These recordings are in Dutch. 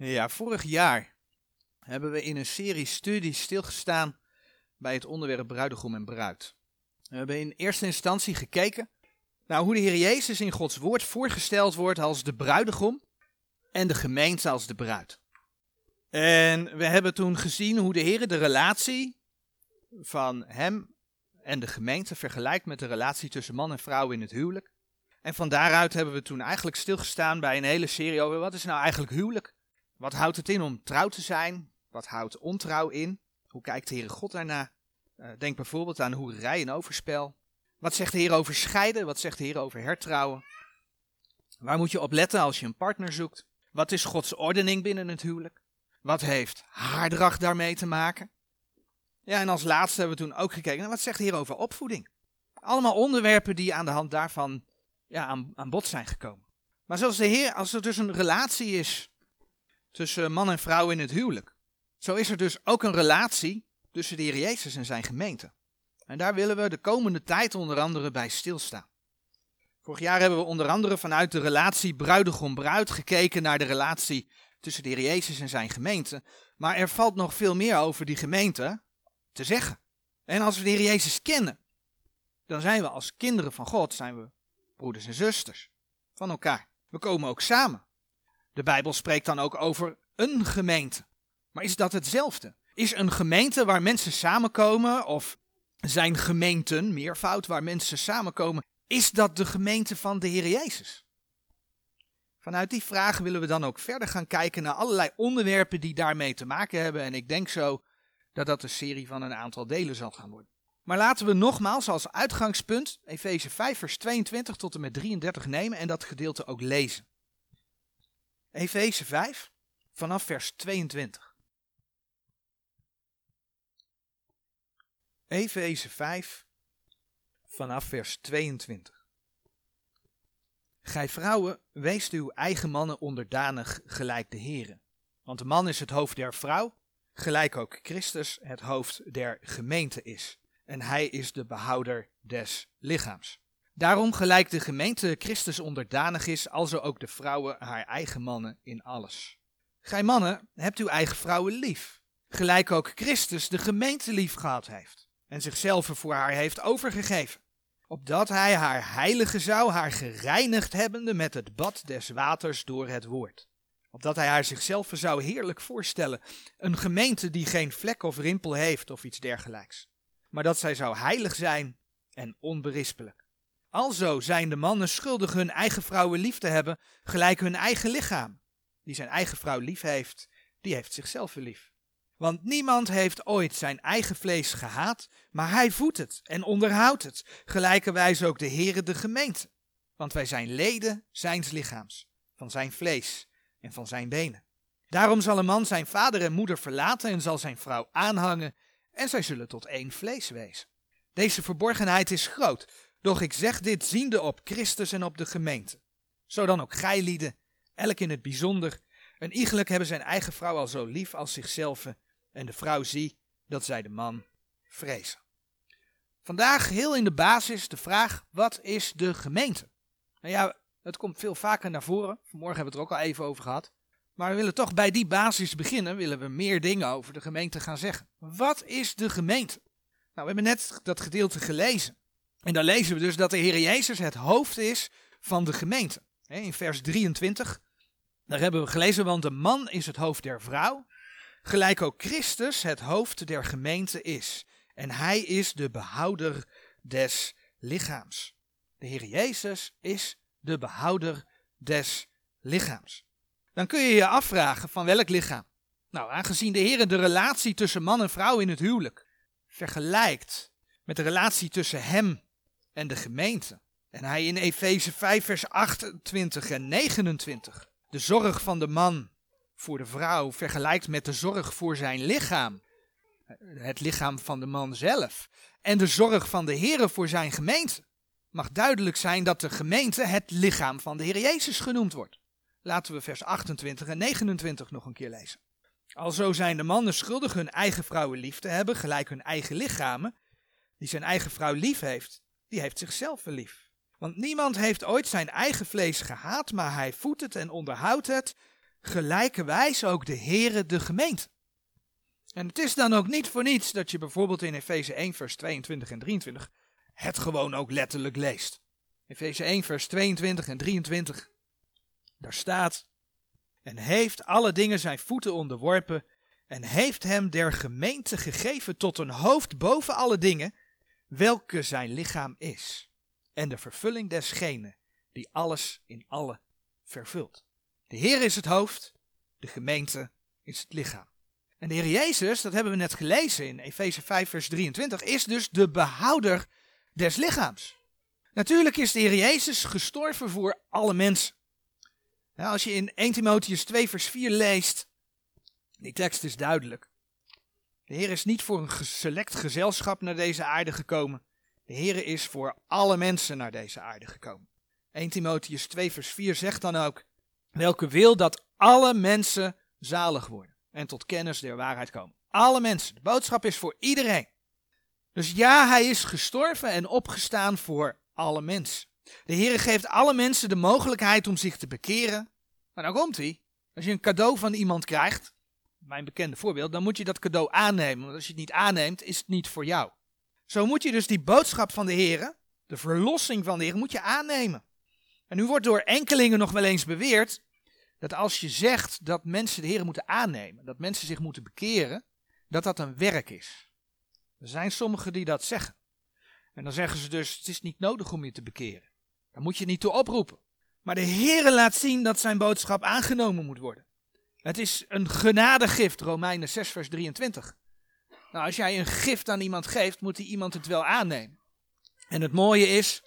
Ja, vorig jaar hebben we in een serie studies stilgestaan bij het onderwerp bruidegom en bruid. We hebben in eerste instantie gekeken naar hoe de Heer Jezus in Gods woord voorgesteld wordt als de bruidegom en de gemeente als de bruid. En we hebben toen gezien hoe de Heer de relatie van hem en de gemeente vergelijkt met de relatie tussen man en vrouw in het huwelijk. En van daaruit hebben we toen eigenlijk stilgestaan bij een hele serie over wat is nou eigenlijk huwelijk? Wat houdt het in om trouw te zijn? Wat houdt ontrouw in? Hoe kijkt de Heere God daarna? Uh, denk bijvoorbeeld aan hoerij en overspel. Wat zegt de Heer over scheiden? Wat zegt de Heer over hertrouwen? Waar moet je op letten als je een partner zoekt? Wat is Gods ordening binnen het huwelijk? Wat heeft haardracht daarmee te maken? Ja, en als laatste hebben we toen ook gekeken naar wat zegt de Heer over opvoeding? Allemaal onderwerpen die aan de hand daarvan ja, aan, aan bod zijn gekomen. Maar zoals de Heer, als er dus een relatie is tussen man en vrouw in het huwelijk, zo is er dus ook een relatie tussen de Heer Jezus en zijn gemeente. En daar willen we de komende tijd onder andere bij stilstaan. Vorig jaar hebben we onder andere vanuit de relatie bruidegom-bruid gekeken naar de relatie tussen de Heer Jezus en zijn gemeente. Maar er valt nog veel meer over die gemeente te zeggen. En als we de Heer Jezus kennen, dan zijn we als kinderen van God, zijn we broeders en zusters van elkaar. We komen ook samen. De Bijbel spreekt dan ook over een gemeente. Maar is dat hetzelfde? Is een gemeente waar mensen samenkomen, of zijn gemeenten, meervoud, waar mensen samenkomen, is dat de gemeente van de Heer Jezus? Vanuit die vraag willen we dan ook verder gaan kijken naar allerlei onderwerpen die daarmee te maken hebben. En ik denk zo dat dat een serie van een aantal delen zal gaan worden. Maar laten we nogmaals als uitgangspunt Efeze 5 vers 22 tot en met 33 nemen en dat gedeelte ook lezen. Efeze 5 vanaf vers 22. Efeze 5 vanaf vers 22. Gij vrouwen, weest uw eigen mannen onderdanig gelijk de heren. Want de man is het hoofd der vrouw, gelijk ook Christus het hoofd der gemeente is en hij is de behouder des lichaams. Daarom gelijk de gemeente Christus onderdanig is, alzo ook de vrouwen haar eigen mannen in alles. Gij mannen, hebt uw eigen vrouwen lief, gelijk ook Christus de gemeente lief gehad heeft, en zichzelf voor haar heeft overgegeven, opdat hij haar heilige zou, haar gereinigd hebbende met het bad des waters door het woord. Opdat hij haar zichzelf zou heerlijk voorstellen, een gemeente die geen vlek of rimpel heeft of iets dergelijks maar dat zij zou heilig zijn en onberispelijk. Alzo zijn de mannen schuldig hun eigen vrouwen lief te hebben, gelijk hun eigen lichaam. Die zijn eigen vrouw lief heeft, die heeft zichzelf lief. Want niemand heeft ooit zijn eigen vlees gehaat, maar hij voedt het en onderhoudt het, gelijkerwijs ook de Heere de gemeente. Want wij zijn leden zijns lichaams, van zijn vlees en van zijn benen. Daarom zal een man zijn vader en moeder verlaten en zal zijn vrouw aanhangen en zij zullen tot één vlees wezen. Deze verborgenheid is groot, doch ik zeg dit ziende op Christus en op de gemeente. Zo dan ook gij lieden, elk in het bijzonder, een iegelijk hebben zijn eigen vrouw al zo lief als zichzelf, en de vrouw zie dat zij de man vrezen. Vandaag heel in de basis de vraag, wat is de gemeente? Nou ja, het komt veel vaker naar voren, vanmorgen hebben we het er ook al even over gehad. Maar we willen toch bij die basis beginnen, willen we meer dingen over de gemeente gaan zeggen. Wat is de gemeente? Nou, we hebben net dat gedeelte gelezen. En dan lezen we dus dat de Heer Jezus het hoofd is van de gemeente. In vers 23, daar hebben we gelezen, want de man is het hoofd der vrouw, gelijk ook Christus het hoofd der gemeente is. En hij is de behouder des lichaams. De Heer Jezus is de behouder des lichaams dan kun je je afvragen van welk lichaam. Nou, aangezien de Heer de relatie tussen man en vrouw in het huwelijk vergelijkt met de relatie tussen hem en de gemeente, en hij in Efeze 5 vers 28 en 29 de zorg van de man voor de vrouw vergelijkt met de zorg voor zijn lichaam, het lichaam van de man zelf, en de zorg van de Heer voor zijn gemeente, mag duidelijk zijn dat de gemeente het lichaam van de Heer Jezus genoemd wordt. Laten we vers 28 en 29 nog een keer lezen. Alzo zijn de mannen schuldig hun eigen vrouwen lief te hebben, gelijk hun eigen lichamen. Die zijn eigen vrouw lief heeft, die heeft zichzelf lief. Want niemand heeft ooit zijn eigen vlees gehaat, maar hij voedt het en onderhoudt het, gelijkerwijs ook de Heere de gemeente. En het is dan ook niet voor niets dat je bijvoorbeeld in Efeze 1 vers 22 en 23 het gewoon ook letterlijk leest. Efeze 1 vers 22 en 23. Daar staat, en heeft alle dingen zijn voeten onderworpen en heeft hem der gemeente gegeven tot een hoofd boven alle dingen, welke zijn lichaam is, en de vervulling desgene die alles in alle vervult. De Heer is het hoofd, de gemeente is het lichaam. En de Heer Jezus, dat hebben we net gelezen in Efeze 5 vers 23, is dus de behouder des lichaams. Natuurlijk is de Heer Jezus gestorven voor alle mensen. als je in 1 Timotheus 2 vers 4 leest, die tekst is duidelijk. De Heer is niet voor een select gezelschap naar deze aarde gekomen. De Heer is voor alle mensen naar deze aarde gekomen. 1 Timotheus 2 vers 4 zegt dan ook, welke wil dat alle mensen zalig worden en tot kennis der waarheid komen. Alle mensen. De boodschap is voor iedereen. Dus ja, hij is gestorven en opgestaan voor alle mensen. De Heer geeft alle mensen de mogelijkheid om zich te bekeren. Maar dan komt hij. Als je een cadeau van iemand krijgt, mijn bekende voorbeeld, dan moet je dat cadeau aannemen. Want als je het niet aanneemt, is het niet voor jou. Zo moet je dus die boodschap van de Heer, de verlossing van de Heer, moet je aannemen. En nu wordt door enkelingen nog wel eens beweerd dat als je zegt dat mensen de Heer moeten aannemen, dat mensen zich moeten bekeren, dat dat een werk is. Er zijn sommigen die dat zeggen. En dan zeggen ze dus, het is niet nodig om je te bekeren. Daar moet je niet toe oproepen. Maar de Heer laat zien dat zijn boodschap aangenomen moet worden. Het is een genadegift, Romeinen 6 vers 23. Nou, als jij een gift aan iemand geeft, moet die iemand het wel aannemen. En het mooie is,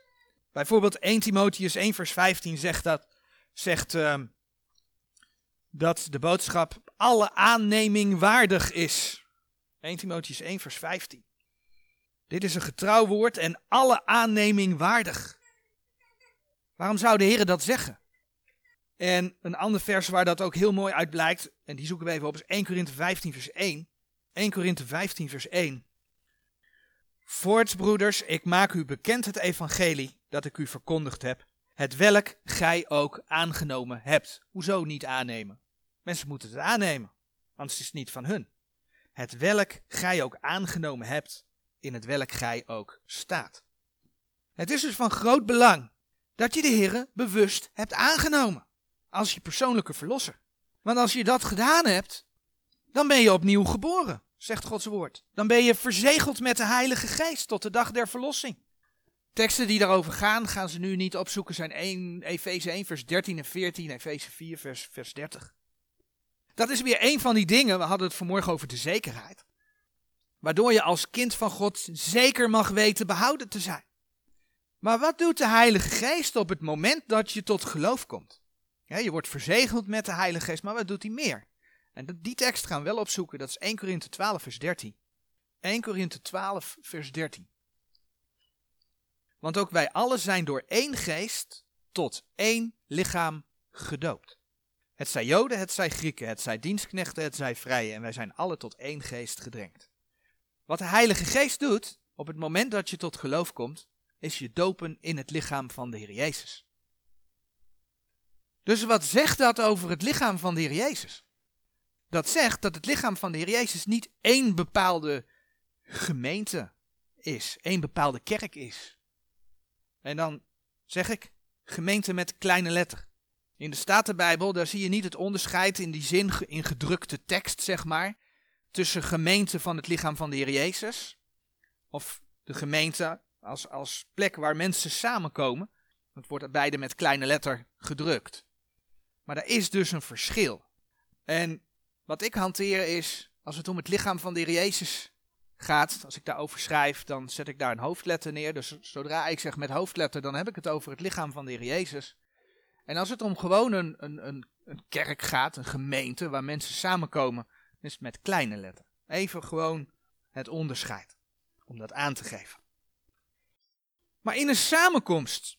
bijvoorbeeld 1 Timotheus 1 vers 15 zegt dat, zegt uh, dat de boodschap alle aanneming waardig is. 1 Timotheus 1 vers 15. Dit is een getrouw woord en alle aanneming waardig. Waarom zou de Heer dat zeggen? En een ander vers waar dat ook heel mooi uit blijkt, en die zoeken we even op, is 1 Korinthe 15 vers 1. 1 Korinthe 15 vers 1. Voorts, broeders, ik maak u bekend het evangelie dat ik u verkondigd heb, het welk gij ook aangenomen hebt. Hoezo niet aannemen? Mensen moeten het aannemen, het is niet van hun. Het welk gij ook aangenomen hebt, in het welk gij ook staat. Het is dus van groot belang dat je de Heer bewust hebt aangenomen als je persoonlijke verlosser. Want als je dat gedaan hebt, dan ben je opnieuw geboren, zegt Gods woord. Dan ben je verzegeld met de Heilige Geest tot de dag der verlossing. Teksten die daarover gaan, gaan ze nu niet opzoeken, zijn 1, Efeze 1, vers 13 en 14, Efeze 4, vers, vers 30. Dat is weer een van die dingen, we hadden het vanmorgen over de zekerheid. Waardoor je als kind van God zeker mag weten behouden te zijn. Maar wat doet de Heilige Geest op het moment dat je tot geloof komt? Ja, je wordt verzegeld met de Heilige Geest, maar wat doet hij meer? En die tekst gaan we wel opzoeken, dat is 1 Korinthe 12 vers 13. 1 Korinthe 12 vers 13. Want ook wij allen zijn door één geest tot één lichaam gedoopt. Het zij Joden, het zij Grieken, het zij dienstknechten, het zij vrije, en wij zijn alle tot één geest gedrenkt. Wat de Heilige Geest doet, op het moment dat je tot geloof komt, is je dopen in het lichaam van de Heer Jezus. Dus wat zegt dat over het lichaam van de Heer Jezus? Dat zegt dat het lichaam van de Heer Jezus niet één bepaalde gemeente is, één bepaalde kerk is. En dan zeg ik gemeente met kleine letter. In de Statenbijbel, daar zie je niet het onderscheid in die zin, in gedrukte tekst, zeg maar, tussen gemeente van het lichaam van de Heer Jezus, of de gemeente als, als plek waar mensen samenkomen. Het wordt beide met kleine letter gedrukt. Maar er is dus een verschil. En wat ik hanteer is, als het om het lichaam van de Heer Jezus gaat, als ik daarover schrijf, dan zet ik daar een hoofdletter neer. Dus zodra ik zeg met hoofdletter, dan heb ik het over het lichaam van de Heer Jezus. En als het om gewoon een, een, een, kerk gaat, een gemeente waar mensen samenkomen, is het met kleine letter. Even gewoon het onderscheid, om dat aan te geven. Maar in een samenkomst,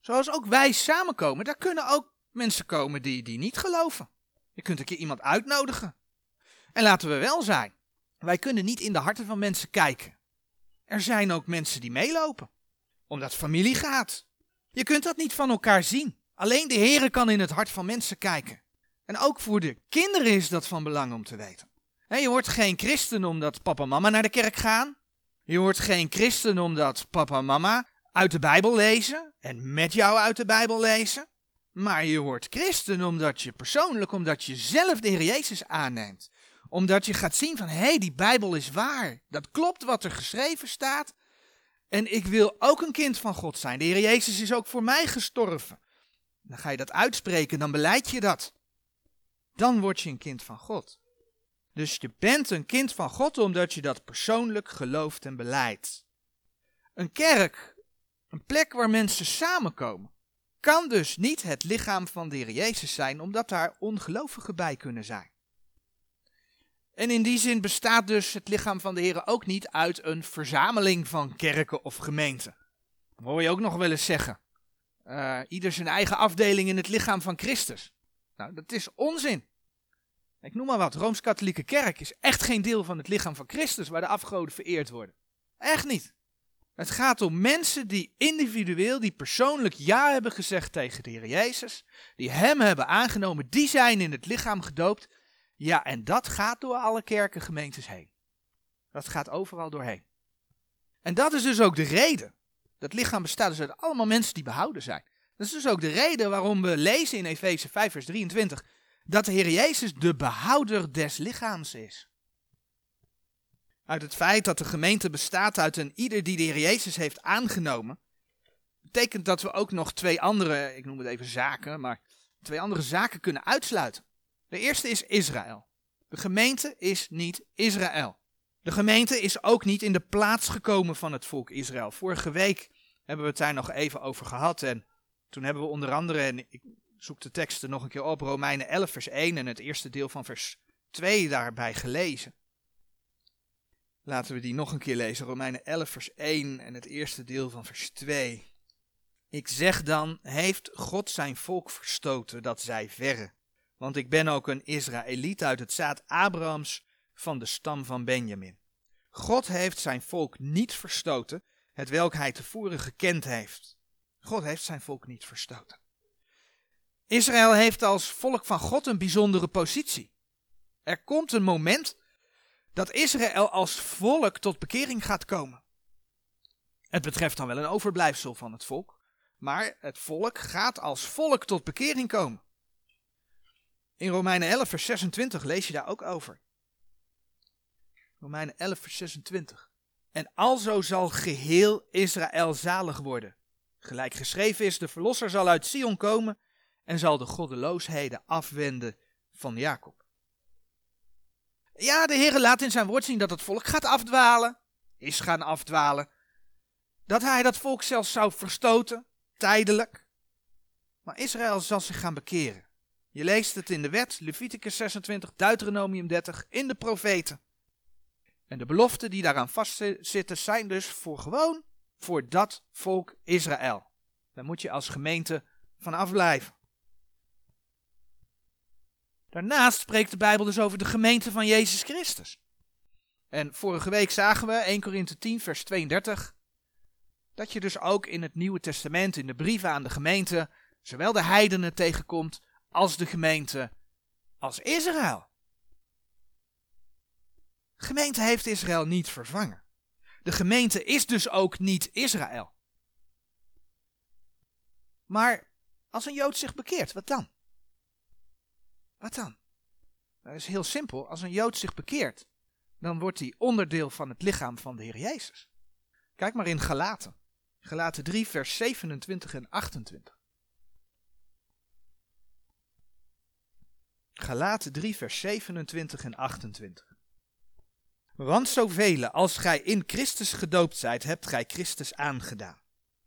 zoals ook wij samenkomen, daar kunnen ook mensen komen die, die niet geloven. Je kunt een keer iemand uitnodigen. En laten we wel zijn, wij kunnen niet in de harten van mensen kijken. Er zijn ook mensen die meelopen, omdat familie gaat. Je kunt dat niet van elkaar zien. Alleen de Heere kan in het hart van mensen kijken. En ook voor de kinderen is dat van belang om te weten. je wordt geen christen omdat papa en mama naar de kerk gaan. Je wordt geen christen omdat papa en mama uit de Bijbel lezen en met jou uit de Bijbel lezen. Maar je wordt christen omdat je persoonlijk, omdat je zelf de Heer Jezus aanneemt. Omdat je gaat zien van, hé, hey, die Bijbel is waar. Dat klopt wat er geschreven staat. En ik wil ook een kind van God zijn. De Heer Jezus is ook voor mij gestorven. Dan ga je dat uitspreken, dan beleid je dat. Dan word je een kind van God. Dus je bent een kind van God omdat je dat persoonlijk gelooft en beleidt. Een kerk, een plek waar mensen samenkomen, kan dus niet het lichaam van de Heer Jezus zijn, omdat daar ongelovigen bij kunnen zijn. En in die zin bestaat dus het lichaam van de Heer ook niet uit een verzameling van kerken of gemeenten. Dat hoor je ook nog wel eens zeggen. Uh, ieder zijn eigen afdeling in het lichaam van Christus. Nou, dat is onzin. Ik noem maar wat, Rooms-Katholieke Kerk is echt geen deel van het lichaam van Christus waar de afgoden vereerd worden. Echt niet. Het gaat om mensen die individueel, die persoonlijk ja hebben gezegd tegen de Heer Jezus, die Hem hebben aangenomen, die zijn in het lichaam gedoopt. Ja, en dat gaat door alle kerken, gemeentes heen. Dat gaat overal doorheen. En dat is dus ook de reden. Dat lichaam bestaat dus uit allemaal mensen die behouden zijn. Dat is dus ook de reden waarom we lezen in Efeze 5, vers 23 dat de Heer Jezus de behouder des lichaams is. Uit het feit dat de gemeente bestaat uit een ieder die de Jezus heeft aangenomen, betekent dat we ook nog twee andere, ik noem het even zaken, maar twee andere zaken kunnen uitsluiten. De eerste is Israël. De gemeente is niet Israël. De gemeente is ook niet in de plaats gekomen van het volk Israël. Vorige week hebben we het daar nog even over gehad en toen hebben we onder andere, en ik zoek de teksten nog een keer op, Romeinen 11 vers 1 en het eerste deel van vers 2 daarbij gelezen. Laten we die nog een keer lezen, Romeinen 11 vers 1 en het eerste deel van vers 2. Ik zeg dan, heeft God zijn volk verstoten dat zij verre? Want ik ben ook een Israëliet uit het zaad Abrahams van de stam van Benjamin. God heeft zijn volk niet verstoten, het welk hij tevoren gekend heeft. God heeft zijn volk niet verstoten. Israël heeft als volk van God een bijzondere positie. Er komt een moment dat Israël als volk tot bekering gaat komen. Het betreft dan wel een overblijfsel van het volk, maar het volk gaat als volk tot bekering komen. In Romeinen 11, vers 26 lees je daar ook over. Romeinen 11, vers 26. En alzo zal geheel Israël zalig worden. Gelijk geschreven is, de verlosser zal uit Sion komen en zal de goddeloosheden afwenden van Jacob. Ja, de Heer laat in zijn woord zien dat het volk gaat afdwalen, is gaan afdwalen. Dat hij dat volk zelfs zou verstoten, tijdelijk. Maar Israël zal zich gaan bekeren. Je leest het in de wet, Leviticus 26, Deuteronomium 30, in de profeten. En de beloften die daaraan vastzitten zijn dus voor gewoon voor dat volk Israël. Daar moet je als gemeente van afblijven. Daarnaast spreekt de Bijbel dus over de gemeente van Jezus Christus. En vorige week zagen we 1 Korinthe 10, vers 32, dat je dus ook in het Nieuwe Testament, in de brieven aan de gemeente, zowel de heidenen tegenkomt als de gemeente als Israël. Gemeente heeft Israël niet vervangen. De gemeente is dus ook niet Israël. Maar als een Jood zich bekeert, wat dan? Wat dan? Dat is heel simpel. Als een Jood zich bekeert, dan wordt hij onderdeel van het lichaam van de Heer Jezus. Kijk maar in Galaten. Galaten 3, vers 27 en 28. Galaten 3, vers 27 en 28. Want zoveel als gij in Christus gedoopt zijt, hebt gij Christus aangedaan.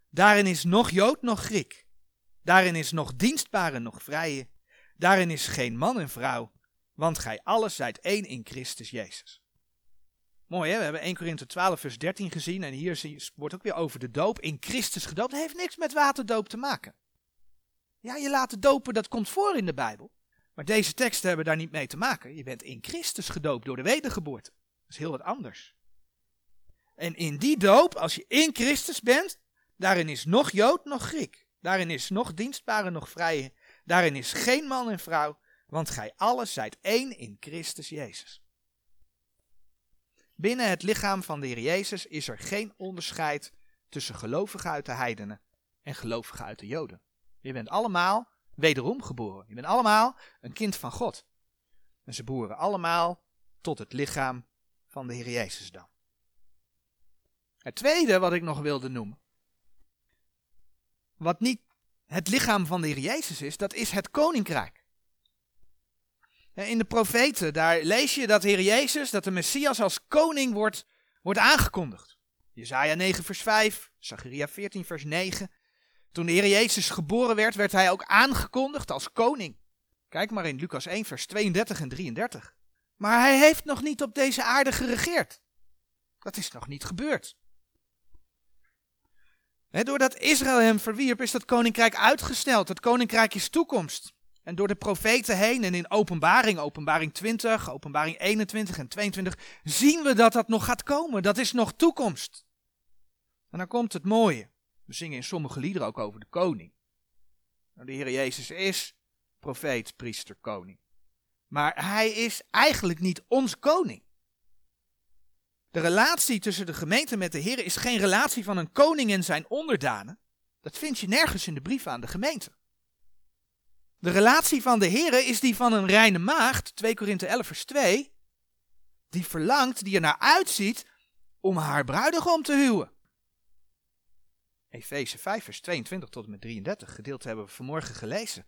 Daarin is nog Jood, nog Griek. Daarin is nog dienstbare, nog vrije. Daarin is geen man en vrouw, want gij alles zijt één in Christus Jezus. Mooi hè, we hebben 1 Korinthe 12 vers 13 gezien en hier wordt ook weer over de doop. In Christus gedoopt, dat heeft niks met waterdoop te maken. Ja, je laten dopen, dat komt voor in de Bijbel. Maar deze teksten hebben daar niet mee te maken. Je bent in Christus gedoopt door de wedergeboorte. Dat is heel wat anders. En in die doop, als je in Christus bent, daarin is nog Jood, nog Griek. Daarin is nog dienstbare, nog vrije. Daarin is geen man en vrouw, Want gij allen zijt één in Christus Jezus. Binnen het lichaam van de Heer Jezus is er geen onderscheid tussen gelovigen uit de heidenen en gelovigen uit de Joden. Je bent allemaal wederom geboren. Je bent allemaal een kind van God. En ze behoren allemaal tot het lichaam van de Heer Jezus dan. Het tweede wat ik nog wilde noemen, wat niet het lichaam van de Heer Jezus is, dat is het koninkrijk. In de profeten, daar lees je dat de Heer Jezus, dat de Messias als koning wordt, wordt aangekondigd. Jezaja 9 vers 5, Zacharia 14 vers 9. Toen de Heer Jezus geboren werd, werd hij ook aangekondigd als koning. Kijk maar in Lucas 1 vers 32 en 33. Maar hij heeft nog niet op deze aarde geregeerd. Dat is nog niet gebeurd. Doordat Israël hem verwierp, is dat koninkrijk uitgesteld. Het koninkrijk is toekomst. En door de profeten heen en in openbaring, openbaring 20, openbaring 21 en 22, zien we dat dat nog gaat komen. Dat is nog toekomst. En dan komt het mooie. We zingen in sommige liederen ook over de koning. Nou, de Heer Jezus is profeet, priester, koning. Maar hij is eigenlijk niet ons koning. De relatie tussen de gemeente met de Heer is geen relatie van een koning en zijn onderdanen. Dat vind je nergens in de brief aan de gemeente. De relatie van de Heer is die van een reine maagd, 2 Korinthe 11 vers 2, die verlangt, die er naar uitziet om haar bruidegom te huwen. Efeze 5 vers 22 tot en met 33, gedeelte hebben we vanmorgen gelezen.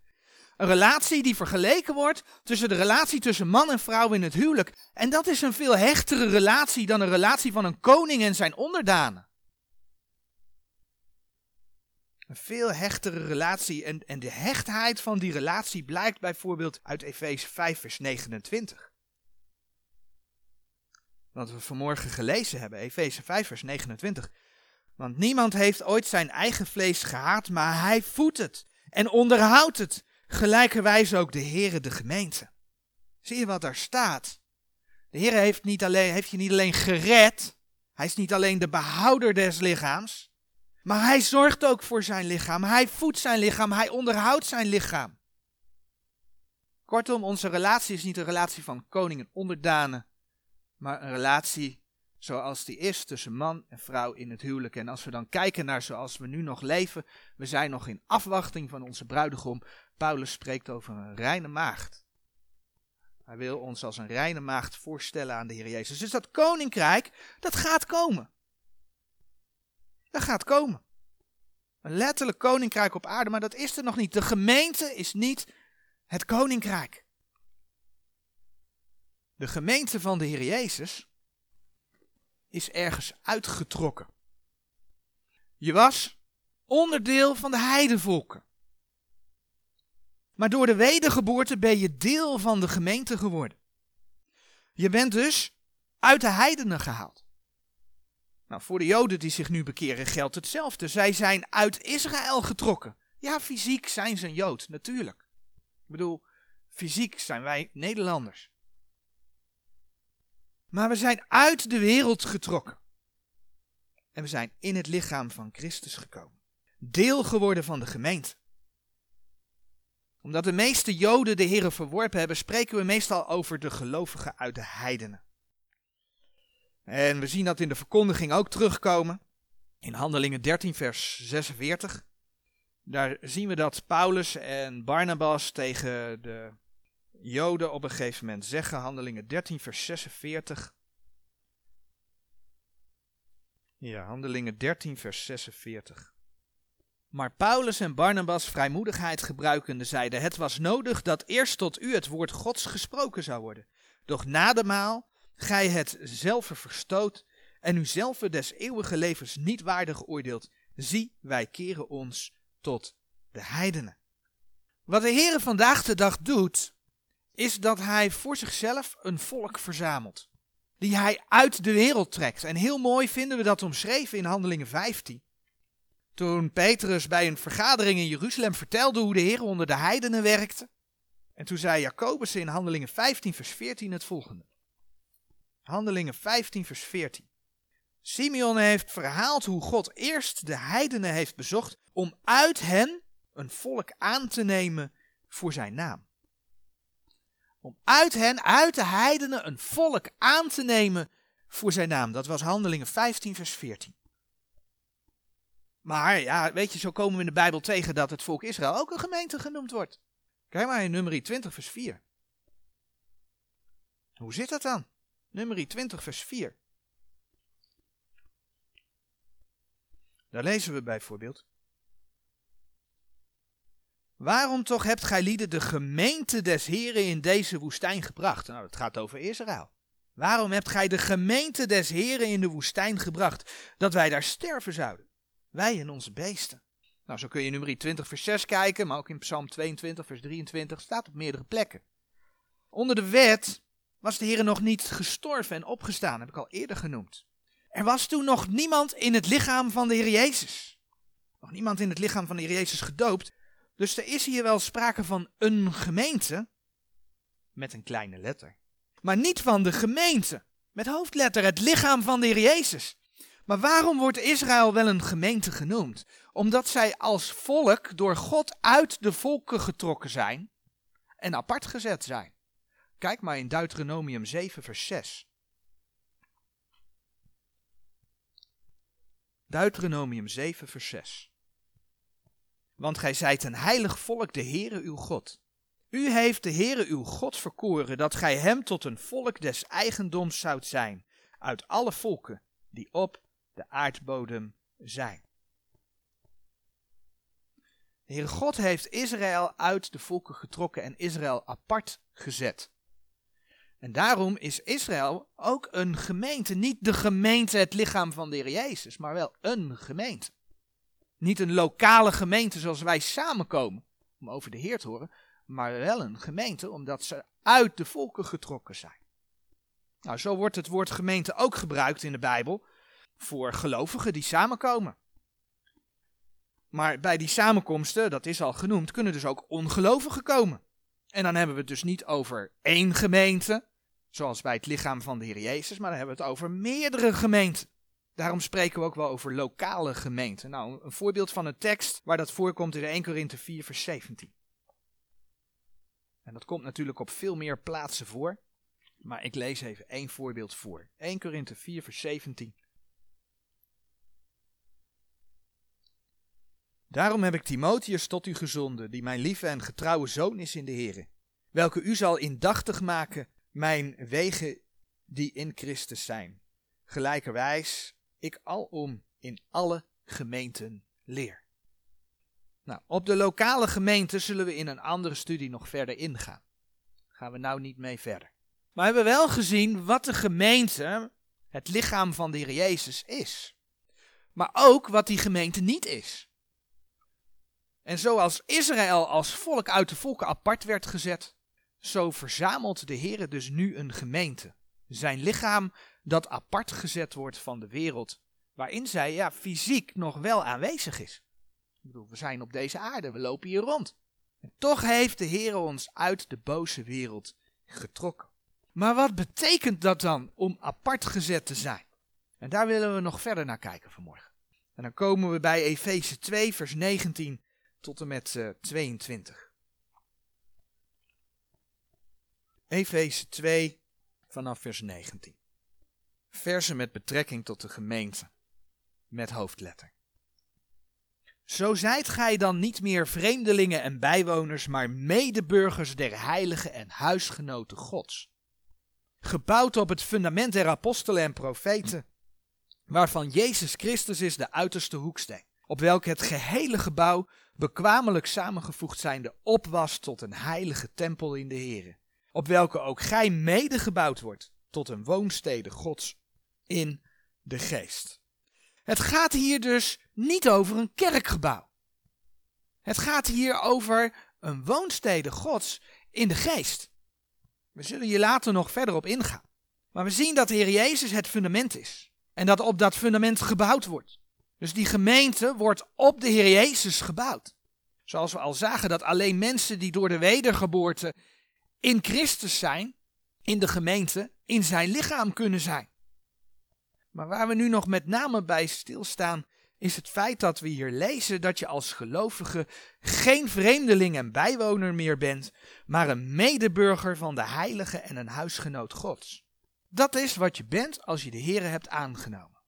Een relatie die vergeleken wordt tussen de relatie tussen man en vrouw in het huwelijk. En dat is een veel hechtere relatie dan een relatie van een koning en zijn onderdanen. Een veel hechtere relatie. En, en de hechtheid van die relatie blijkt bijvoorbeeld uit Efeze 5, vers 29. Wat we vanmorgen gelezen hebben, Efeze 5, vers 29. Want niemand heeft ooit zijn eigen vlees gehaat, maar hij voedt het en onderhoudt het. Gelijkerwijs ook de Heere de gemeente. Zie je wat daar staat? De Heer heeft, niet alleen, heeft je niet alleen gered, hij is niet alleen de behouder des lichaams, maar hij zorgt ook voor zijn lichaam. Hij voedt zijn lichaam, hij onderhoudt zijn lichaam. Kortom, onze relatie is niet een relatie van koning en onderdanen, maar een relatie zoals die is tussen man en vrouw in het huwelijk. En als we dan kijken naar zoals we nu nog leven, we zijn nog in afwachting van onze bruidegom. Paulus spreekt over een reine maagd. Hij wil ons als een reine maagd voorstellen aan de Heer Jezus. Dus dat koninkrijk, dat gaat komen. Dat gaat komen. Een letterlijk koninkrijk op aarde, maar dat is er nog niet. De gemeente is niet het koninkrijk. De gemeente van de Heer Jezus is ergens uitgetrokken. Je was onderdeel van de heidevolken. Maar door de wedergeboorte ben je deel van de gemeente geworden. Je bent dus uit de heidenen gehaald. Nou, voor de Joden die zich nu bekeren geldt hetzelfde. Zij zijn uit Israël getrokken. Ja, fysiek zijn ze een Jood, natuurlijk. Ik bedoel, fysiek zijn wij Nederlanders. Maar we zijn uit de wereld getrokken. En we zijn in het lichaam van Christus gekomen. Deel geworden van de gemeente. Omdat de meeste Joden de Heeren verworpen hebben, spreken we meestal over de gelovigen uit de heidenen. En we zien dat in de verkondiging ook terugkomen. In Handelingen 13, vers 46. Daar zien we dat Paulus en Barnabas tegen de Joden op een gegeven moment zeggen, Handelingen 13, vers 46. Ja, Handelingen 13, vers 46. Maar Paulus en Barnabas vrijmoedigheid gebruikende zeiden: Het was nodig dat eerst tot u het woord Gods gesproken zou worden. Doch na de maal gij het zelf verstoot en u zelf des eeuwige levens niet waardig oordeelt. Zie, wij keren ons tot de heidenen. Wat de Heere vandaag de dag doet, is dat hij voor zichzelf een volk verzamelt. Die hij uit de wereld trekt. En heel mooi vinden we dat omschreven in Handelingen 15. Toen Petrus bij een vergadering in Jeruzalem vertelde hoe de Heer onder de heidenen werkte. En toen zei Jacobus in Handelingen 15 vers 14 het volgende. Handelingen 15 vers 14. Simeon heeft verhaald hoe God eerst de heidenen heeft bezocht om uit hen een volk aan te nemen voor zijn naam. Om uit hen, uit de heidenen, een volk aan te nemen voor zijn naam. Dat was Handelingen 15, vers 14. Maar ja, weet je, zo komen we in de Bijbel tegen dat het volk Israël ook een gemeente genoemd wordt. Kijk maar in nummer 20, vers 4. Hoe zit dat dan? Nummer 20, vers 4. Daar lezen we bijvoorbeeld. Waarom toch hebt gij lieden de gemeente des Heren in deze woestijn gebracht? Nou, het gaat over Israël. Waarom hebt gij de gemeente des Heren in de woestijn gebracht, dat wij daar sterven zouden? Wij en onze beesten. Nou, zo kun je in nummer 20 vers 6 kijken, maar ook in Psalm 22 vers 23 staat op meerdere plekken. Onder de wet was de Heer nog niet gestorven en opgestaan, heb ik al eerder genoemd. Er was toen nog niemand in het lichaam van de Heer Jezus. Nog niemand in het lichaam van de Heer Jezus gedoopt. Dus er is hier wel sprake van een gemeente, met een kleine letter. Maar niet van de gemeente, met hoofdletter, het lichaam van de Heer Jezus. Maar waarom wordt Israël wel een gemeente genoemd? Omdat zij als volk door God uit de volken getrokken zijn en apart gezet zijn. Kijk maar in Deuteronomium 7, vers 6. Deuteronomium 7, vers 6. Want gij zijt een heilig volk, de Heere uw God. U heeft de Heere uw God verkoren, dat gij hem tot een volk des eigendoms zoudt zijn, uit alle volken die op de aardbodem zijn. De Heere God heeft Israël uit de volken getrokken en Israël apart gezet. En daarom is Israël ook een gemeente. Niet de gemeente, het lichaam van de Heer Jezus, maar wel een gemeente. Niet een lokale gemeente zoals wij samenkomen om over de Heer te horen, maar wel een gemeente omdat ze uit de volken getrokken zijn. Nou, zo wordt het woord gemeente ook gebruikt in de Bijbel voor gelovigen die samenkomen. Maar bij die samenkomsten, dat is al genoemd, kunnen dus ook ongelovigen komen. En dan hebben we het dus niet over één gemeente, zoals bij het lichaam van de Heer Jezus, maar dan hebben we het over meerdere gemeenten. Daarom spreken we ook wel over lokale gemeenten. Nou, een voorbeeld van een tekst waar dat voorkomt in 1 Korinthe 4, vers 17. En dat komt natuurlijk op veel meer plaatsen voor, maar ik lees even één voorbeeld voor. 1 Korinthe 4, vers 17. Daarom heb ik Timotheus tot u gezonden, die mijn lieve en getrouwe zoon is in de Heer, welke u zal indachtig maken mijn wegen die in Christus zijn. Gelijkerwijs ik alom in alle gemeenten leer. Nou, op de lokale gemeente zullen we in een andere studie nog verder ingaan. Daar gaan we nou niet mee verder. Maar we hebben wel gezien wat de gemeente, het lichaam van de Heer Jezus, is. Maar ook wat die gemeente niet is. En zoals Israël als volk uit de volken apart werd gezet, zo verzamelt de Heer dus nu een gemeente. Zijn lichaam dat apart gezet wordt van de wereld, waarin zij ja, fysiek nog wel aanwezig is. Ik bedoel, we zijn op deze aarde, we lopen hier rond. En toch heeft de Heer ons uit de boze wereld getrokken. Maar wat betekent dat dan om apart gezet te zijn? En daar willen we nog verder naar kijken vanmorgen. En dan komen we bij Efeze 2, vers 19 tot en met uh, eh, 22. Efeze 2 vanaf vers 19. Versen met betrekking tot de gemeente, met hoofdletter. Zo zijt gij dan niet meer vreemdelingen en bijwoners, maar medeburgers der heiligen en huisgenoten Gods. Gebouwd op het fundament der apostelen en profeten, waarvan Jezus Christus is de uiterste hoeksteen, op welke het gehele gebouw bekwamelijk samengevoegd zijnde op was tot een heilige tempel in de Here, op welke ook gij medegebouwd wordt tot een woonstede Gods in de geest. Het gaat hier dus niet over een kerkgebouw. Het gaat hier over een woonstede Gods in de geest. We zullen hier later nog verder op ingaan. Maar we zien dat de Heer Jezus het fundament is. En dat op dat fundament gebouwd wordt. Dus die gemeente wordt op de Heer Jezus gebouwd. Zoals we al zagen dat alleen mensen die door de wedergeboorte in Christus zijn, in de gemeente, in zijn lichaam kunnen zijn. Maar waar we nu nog met name bij stilstaan, is het feit dat we hier lezen dat je als gelovige geen vreemdeling en bijwoner meer bent, maar een medeburger van de heilige en een huisgenoot Gods. Dat is wat je bent als je de Here hebt aangenomen.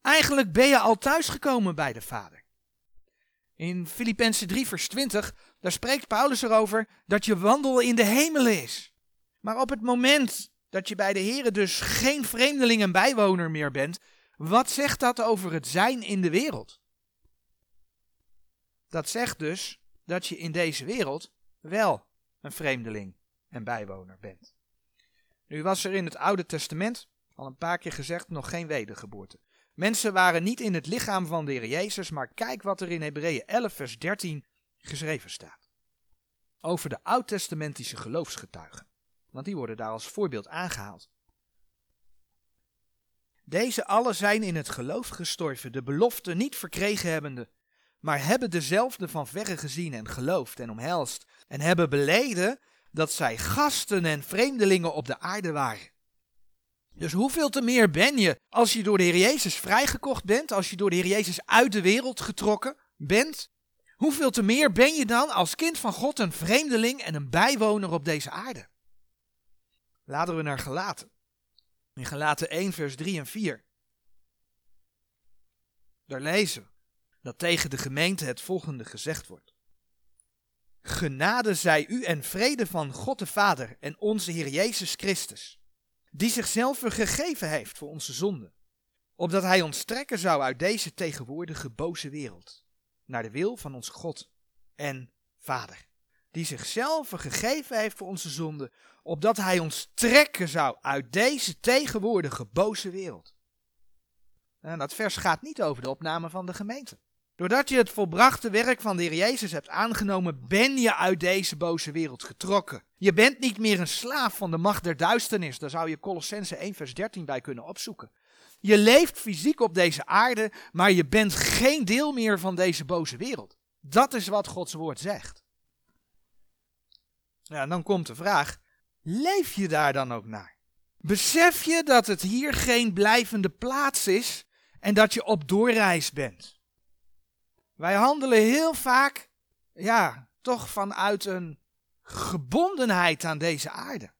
Eigenlijk ben je al thuisgekomen bij de Vader. In Filippenzen 3 vers 20, daar spreekt Paulus erover dat je wandel in de hemelen is. Maar op het moment dat je bij de Here dus geen vreemdeling en bijwoner meer bent, wat zegt dat over het zijn in de wereld? Dat zegt dus dat je in deze wereld wel een vreemdeling en bijwoner bent. Nu was er in het Oude Testament, al een paar keer gezegd, nog geen wedergeboorte. Mensen waren niet in het lichaam van de Heer Jezus, maar kijk wat er in Hebreeën 11 vers 13 geschreven staat. Over de oud-testamentische geloofsgetuigen. Want die worden daar als voorbeeld aangehaald. Deze allen zijn in het geloof gestorven, de belofte niet verkregen hebbende, maar hebben dezelfde van verre gezien en geloofd en omhelst, en hebben beleden dat zij gasten en vreemdelingen op de aarde waren. Dus hoeveel te meer ben je als je door de Heer Jezus vrijgekocht bent, als je door de Heer Jezus uit de wereld getrokken bent? Hoeveel te meer ben je dan als kind van God een vreemdeling en een bijwoner op deze aarde? Laten we naar gelaten. In gelaten 1 vers 3 en 4. Daar lezen we dat tegen de gemeente het volgende gezegd wordt. Genade zij u en vrede van God de Vader en onze Heer Jezus Christus, die zichzelf gegeven heeft voor onze zonden, opdat Hij ons trekken zou uit deze tegenwoordige boze wereld, naar de wil van onze God en Vader, die zichzelf gegeven heeft voor onze zonden, opdat Hij ons trekken zou uit deze tegenwoordige boze wereld. En dat vers gaat niet over de opname van de gemeente. Doordat je het volbrachte werk van de Heer Jezus hebt aangenomen, ben je uit deze boze wereld getrokken. Je bent niet meer een slaaf van de macht der duisternis. Daar zou je Colossense 1 vers 13 bij kunnen opzoeken. Je leeft fysiek op deze aarde, maar je bent geen deel meer van deze boze wereld. Dat is wat Gods woord zegt. Ja, dan komt de vraag, leef je daar dan ook naar? Besef je dat het hier geen blijvende plaats is en dat je op doorreis bent? Wij handelen heel vaak, ja, toch vanuit een gebondenheid aan deze aarde.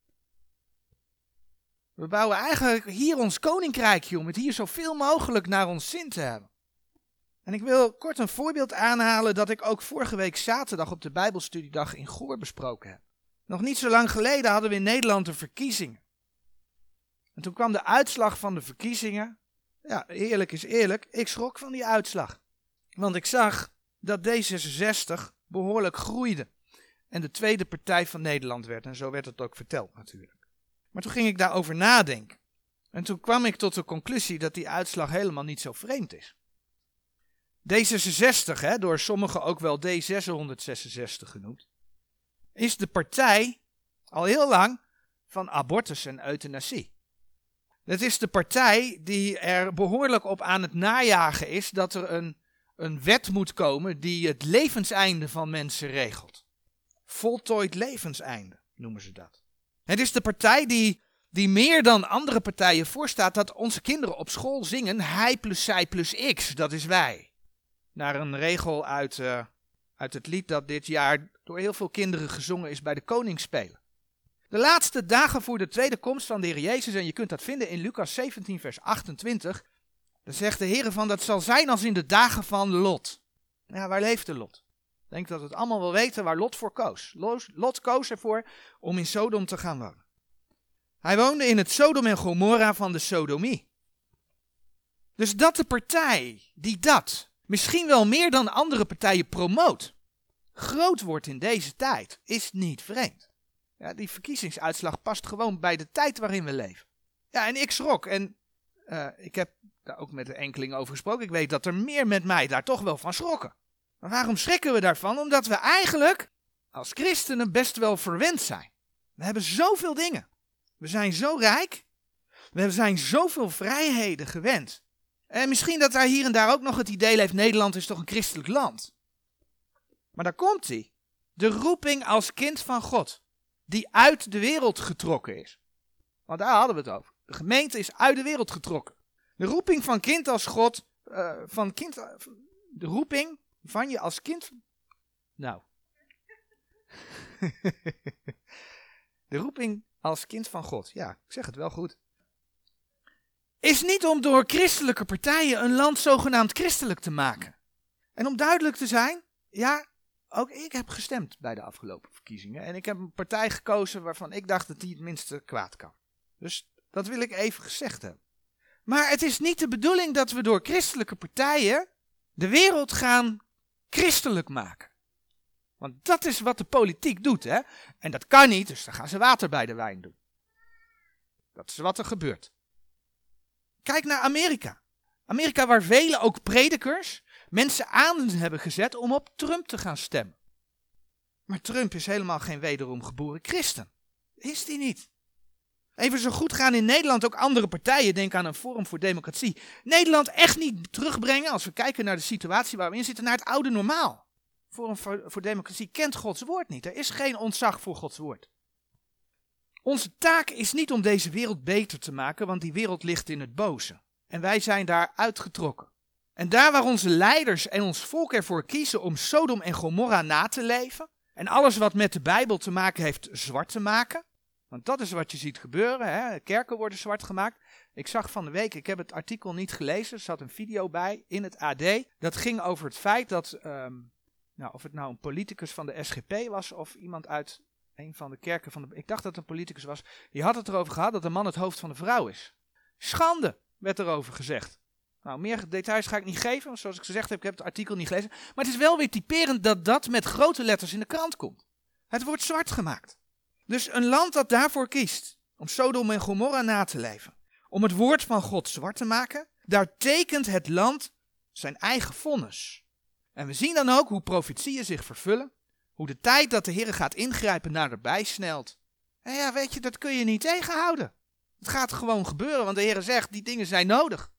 We bouwen eigenlijk hier ons koninkrijkje om het hier zoveel mogelijk naar ons zin te hebben. En ik wil kort een voorbeeld aanhalen dat ik ook vorige week zaterdag op de Bijbelstudiedag in Goor besproken heb. Nog niet zo lang geleden hadden we in Nederland de verkiezingen. En toen kwam de uitslag van de verkiezingen. Ja, eerlijk is eerlijk, ik schrok van die uitslag. Want ik zag dat D66 behoorlijk groeide. En de tweede partij van Nederland werd. En zo werd het ook verteld natuurlijk. Maar toen ging ik daarover nadenken. En toen kwam ik tot de conclusie dat die uitslag helemaal niet zo vreemd is. D66, hè, door sommigen ook wel D666 genoemd, is de partij al heel lang van abortus en euthanasie. Het is de partij die er behoorlijk op aan het najagen is dat er een, een wet moet komen die het levenseinde van mensen regelt. Voltooid levenseinde noemen ze dat. Het is de partij die, die meer dan andere partijen voorstaat dat onze kinderen op school zingen hij plus zij plus x, dat is wij. Naar een regel uit, uh, uit het lied dat dit jaar door heel veel kinderen gezongen is bij de koningsspelen. De laatste dagen voor de tweede komst van de Heer Jezus, en je kunt dat vinden in Lucas 17, vers 28, dan zegt de Heer van dat zal zijn als in de dagen van Lot. Ja, waar leefde Lot? Ik denk dat we het allemaal wel weten waar Lot voor koos. Lot koos ervoor om in Sodom te gaan wonen. Hij woonde in het Sodom en Gomorra van de Sodomie. Dus dat de partij die dat misschien wel meer dan andere partijen promoot, groot wordt in deze tijd, is niet vreemd. Ja, die verkiezingsuitslag past gewoon bij de tijd waarin we leven. Ja, en ik schrok. En uh, ik heb daar ook met de enkeling over gesproken. Ik weet dat er meer met mij daar toch wel van schrokken. Maar waarom schrikken we daarvan? Omdat we eigenlijk als christenen best wel verwend zijn. We hebben zoveel dingen. We zijn zo rijk. We zijn zoveel vrijheden gewend. En misschien dat daar hier en daar ook nog het idee leeft: Nederland is toch een christelijk land. Maar daar komt hij. De roeping als kind van God. Die uit de wereld getrokken is. Want daar hadden we het over. De gemeente is uit de wereld getrokken. De roeping van kind als God, uh, van kind, de roeping van je als kind. Nou. de roeping als kind van God, ja, ik zeg het wel goed. Is niet om door christelijke partijen een land zogenaamd christelijk te maken. En om duidelijk te zijn, ja, ook ik heb gestemd bij de afgelopen verkiezingen. En ik heb een partij gekozen waarvan ik dacht dat die het minste kwaad kan. Dus dat wil ik even gezegd hebben. Maar het is niet de bedoeling dat we door christelijke partijen de wereld gaan christelijk maken. Want dat is wat de politiek doet, hè? En dat kan niet, dus dan gaan ze water bij de wijn doen. Dat is wat er gebeurt. Kijk naar Amerika. Amerika waar velen, ook predikers, mensen aan hebben gezet om op Trump te gaan stemmen. Maar Trump is helemaal geen wederom geboren christen. Is die niet? Even zo goed gaan in Nederland ook andere partijen, denk aan een Forum voor Democratie, Nederland echt niet terugbrengen, als we kijken naar de situatie waar we in zitten, naar het oude normaal. Forum voor, voor Democratie kent Gods woord niet. Er is geen ontzag voor Gods woord. Onze taak is niet om deze wereld beter te maken, want die wereld ligt in het boze. En wij zijn daar uitgetrokken. En daar waar onze leiders en ons volk ervoor kiezen om Sodom en Gomorra na te leven, en alles wat met de Bijbel te maken heeft zwart te maken, want dat is wat je ziet gebeuren, hè? kerken worden zwart gemaakt. Ik zag van de week, ik heb het artikel niet gelezen, er zat een video bij in het AD, dat ging over het feit dat, ehm, nou, of het nou een politicus van de SGP was of iemand uit een van de kerken van de. Ik dacht dat het een politicus was. Die had het erover gehad dat de man het hoofd van de vrouw is. Schande, werd erover gezegd. Nou, meer details ga ik niet geven, want zoals ik gezegd heb, ik heb het artikel niet gelezen. Maar het is wel weer typerend dat dat met grote letters in de krant komt. Het wordt zwart gemaakt. Dus een land dat daarvoor kiest om Sodom en Gomorra na te leven, om het woord van God zwart te maken, daar tekent het land zijn eigen vonnis. En we zien dan ook hoe profetieën zich vervullen, hoe de tijd dat de Heer gaat ingrijpen naderbij snelt. En ja, weet je, dat kun je niet tegenhouden. Het gaat gewoon gebeuren, want de Heer zegt, die dingen zijn nodig.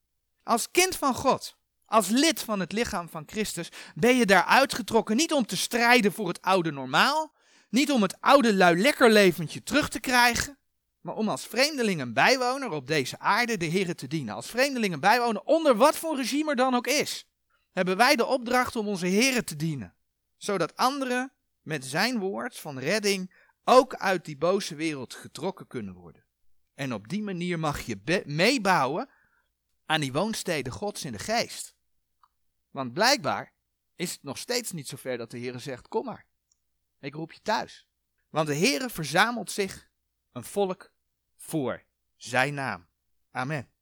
Als kind van God, als lid van het lichaam van Christus, ben je daar uitgetrokken niet om te strijden voor het oude normaal, niet om het oude lui lekker leventje terug te krijgen, maar om als vreemdeling en bijwoner op deze aarde de Heer te dienen. Als vreemdeling en bijwoner, onder wat voor regime er dan ook is, hebben wij de opdracht om onze Heer te dienen. Zodat anderen met zijn woord van redding ook uit die boze wereld getrokken kunnen worden. En op die manier mag je meebouwen aan die woonsteden Gods in de geest. Want blijkbaar is het nog steeds niet zover dat de Heer zegt: Kom maar, ik roep je thuis. Want de Heer verzamelt zich een volk voor zijn naam. Amen.